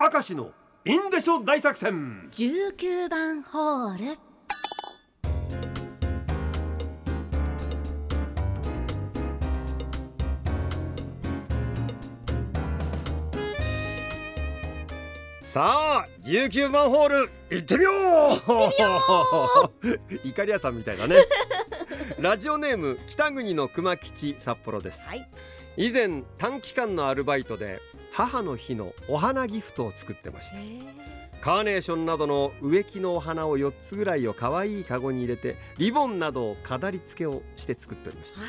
明石のインデショ大作戦。19番ホール。さあ19番ホール行ってみよう。イカリアさんみたいだね。ラジオネーム北国の熊吉札幌です、はい。以前短期間のアルバイトで母の日のお花ギフトを作ってました。カーネーションなどの植木のお花を4つぐらいを可愛いカゴに入れてリボンなどを飾り付けをして作っておりました。はい。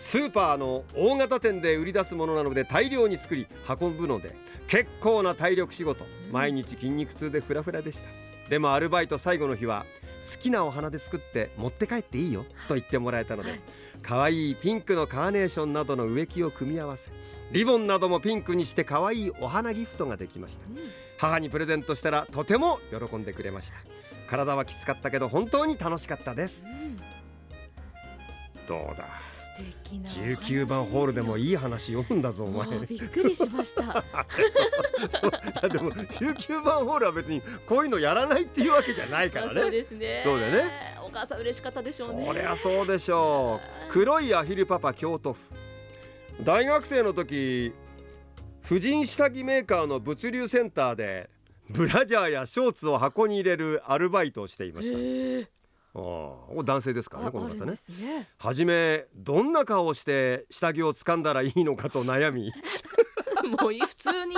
スーパーの大型店で売り出すものなので大量に作り運ぶので結構な体力仕事。毎日筋肉痛でフラフラでした。でもアルバイト最後の日は好きなお花で作って持って帰っていいよと言ってもらえたのではい。可愛いピンクのカーネーションなどの植木を組み合わせリボンなどもピンクにして可愛いお花ギフトができました。うん。母にプレゼントしたらとても喜んでくれました。体はきつかったけど本当に楽しかったです。うん。どうだ？19番ホールでもいいい話読むんだぞお前。びっくりしました。いやでも19番ホールは別にこういうのやらないっていうわけじゃないからあそうねですね。そうだよね。お母さん嬉しかったでしょうね。そりゃそうでしょう。黒いアヒルパパ京都府。大学生の時婦人下着メーカーの物流センターでブラジャーやショーツを箱に入れるアルバイトをしていました男性ですからねこの方ね。ね。はじめどんな顔をして下着を掴んだらいいのかと悩み。もう普通に。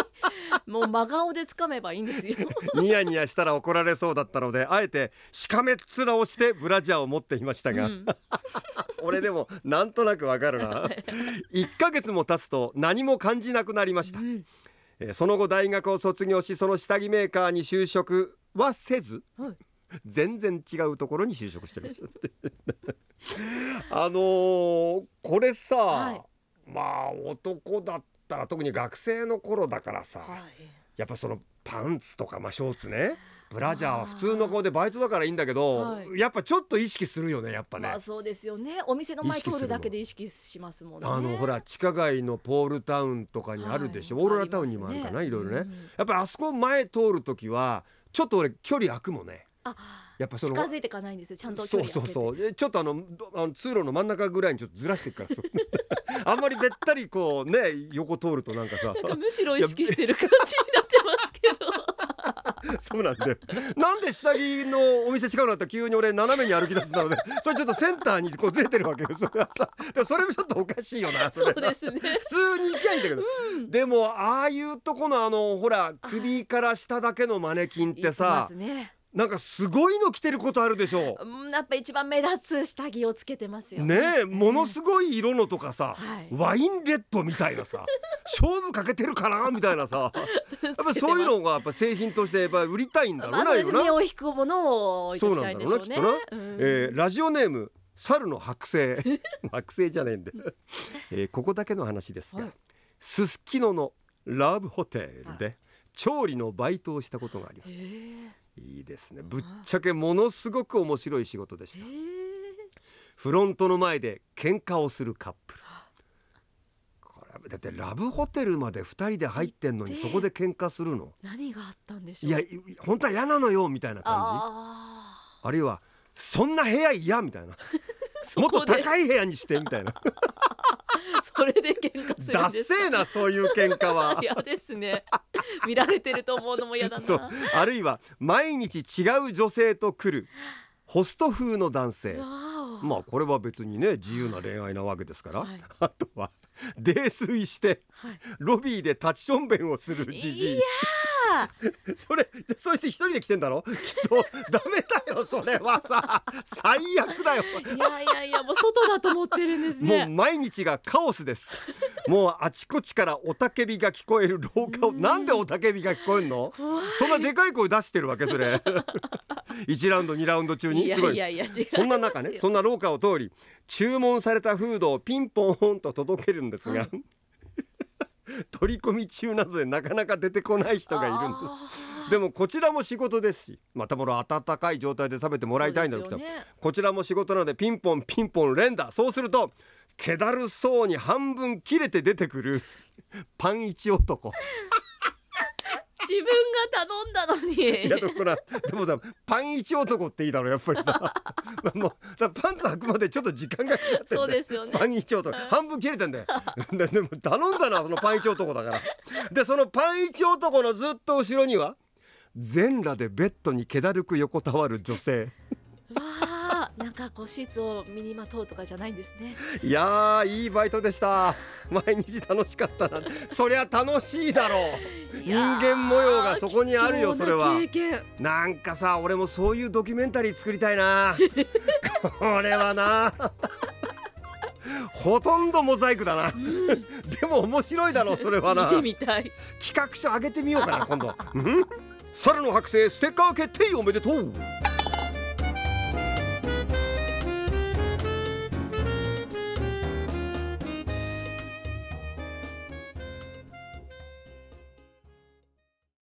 もう真顔で掴めばいいんですよ。ニヤニヤしたら怒られそうだったのであえてしかめっ面をしてブラジャーを持っていましたが、うん。俺でもなんとなくわかるな。1ヶ月も経つと何も感じなくなりました、うん。えーその後大学を卒業しその下着メーカーに就職はせずはい全然違うところに就職してる あのーこれさ、はい。まあ男だったら特に学生の頃だからさ、はい。やっぱそのパンツとか、まあ、ショーツね。ブラジャーは普通の子でバイトだからいいんだけど、はい。やっぱちょっと意識するよねやっぱね。まあそうですよね。お店の前通るだけで意識しますもんね。あのほら地下街のポールタウンとかにあるでしょ、はいオーロラタウンにもあるかな、ありいろいろね、ますねやっぱりあそこ前通る時はちょっと俺距離空くもんね。あやっぱその近づいていかないんですよ。ちゃんと距そう離そうそう。でちょっとあのどあの通路の真ん中ぐらいにちょっとずらしていくからそう あんまりべったりこうね横通るとなんかさ。むしろ意識してる感じになってますけど。そうなんでなんで下着のお店近くなったら急に俺斜めに歩き出すんだろうね。それちょっとセンターにこうずれてるわけよ。それはさ。でもそれもちょっとおかしいよなそれそうですね。普通に行きゃいいんだけど、でもああいうとこのあのほら首から下だけのマネキンって言さますねなんかすごいの着てることあるでしょ。うんやっぱ一番目立つ下着をつけてますよね。えものすごい色のとかさ、はい。ワインレッドみたいなさ 勝負かけてるかなみたいなさ。やっぱそういうのがやっぱ製品としてやっぱ売りたいんだろうなよな。目を引くものをね。そうなんだろうなきっとうん。えーラジオネーム猿の剥製。剥製じゃないんで、えーここだけの話ですが、はい。すすきののラブホテルで調理のバイトをしたことがあります。へえいいですね。ぶっちゃけものすごく面白い仕事でしへたえフロントの前で喧嘩をするカップル。これだってラブホテルまで2人で入ってんのにそこで喧嘩するの。何があったんでしょう？いやい本当は嫌なのよみたいな感じ。ああるいはそんな部屋嫌みたいな。もっと高い部屋にしてみたいな それで喧嘩するんですか？セーなそういう喧嘩は。嫌ですね。見られてると思うのも嫌だな。そう。あるいは毎日違う女性と来る。ホスト風の男性。まあこれは別にね自由な恋愛なわけですから、はい。あとは泥酔してはい。ロビーで立ちションベンをするじじい それそいつ一人で来てんだろ？きっと ダメだよそれはさ。最悪だよ。いやいやいやもう外だと思ってるんですもうね毎日がカオスです。もうあちこちからおたけびが聞こえる廊下をなんでおたけびが聞こえるの？そんなでかい声出してるわけそれ。1ラウンド2ラウンド中に？すごい。そんな中ねそんな廊下を通り注文されたフードをピンポンと届けるんですが、はい 取り込み中などでなかなか出てこない人がいるんです。でもこちらも仕事ですしまたもろ温かい状態で食べてもらいたいんだろうけど、ね。こちらも仕事なのでピンポンピンポン連打そうすると気だるそうに半分切れて出てくる パン一男自分が頼んだのに。いやでもほらでもさパン一男っていいだろやっぱりさ。もうだパンツ履くまでちょっと時間がかかってそうですよね。パン一男。半分切れてんだよ。ででも頼んだのはそのパン一男だから。でそのパン一男のずっと後ろには全裸でベッドに気だるく横たわる女性なんかこうシーツを身にまとうとかじゃないんですね。いやーいいバイトでした。毎日楽しかったな。そりゃ楽しいだろう。人間模様がそこにあるよそれは。なんかさ俺もそういうドキュメンタリー作りたいな。これはな。ほとんどモザイクだな。うん。でも面白いだろうそれはな。見てみたい。企画書上げてみようかな今度。うん？猿の剥製ステッカー決定おめでとう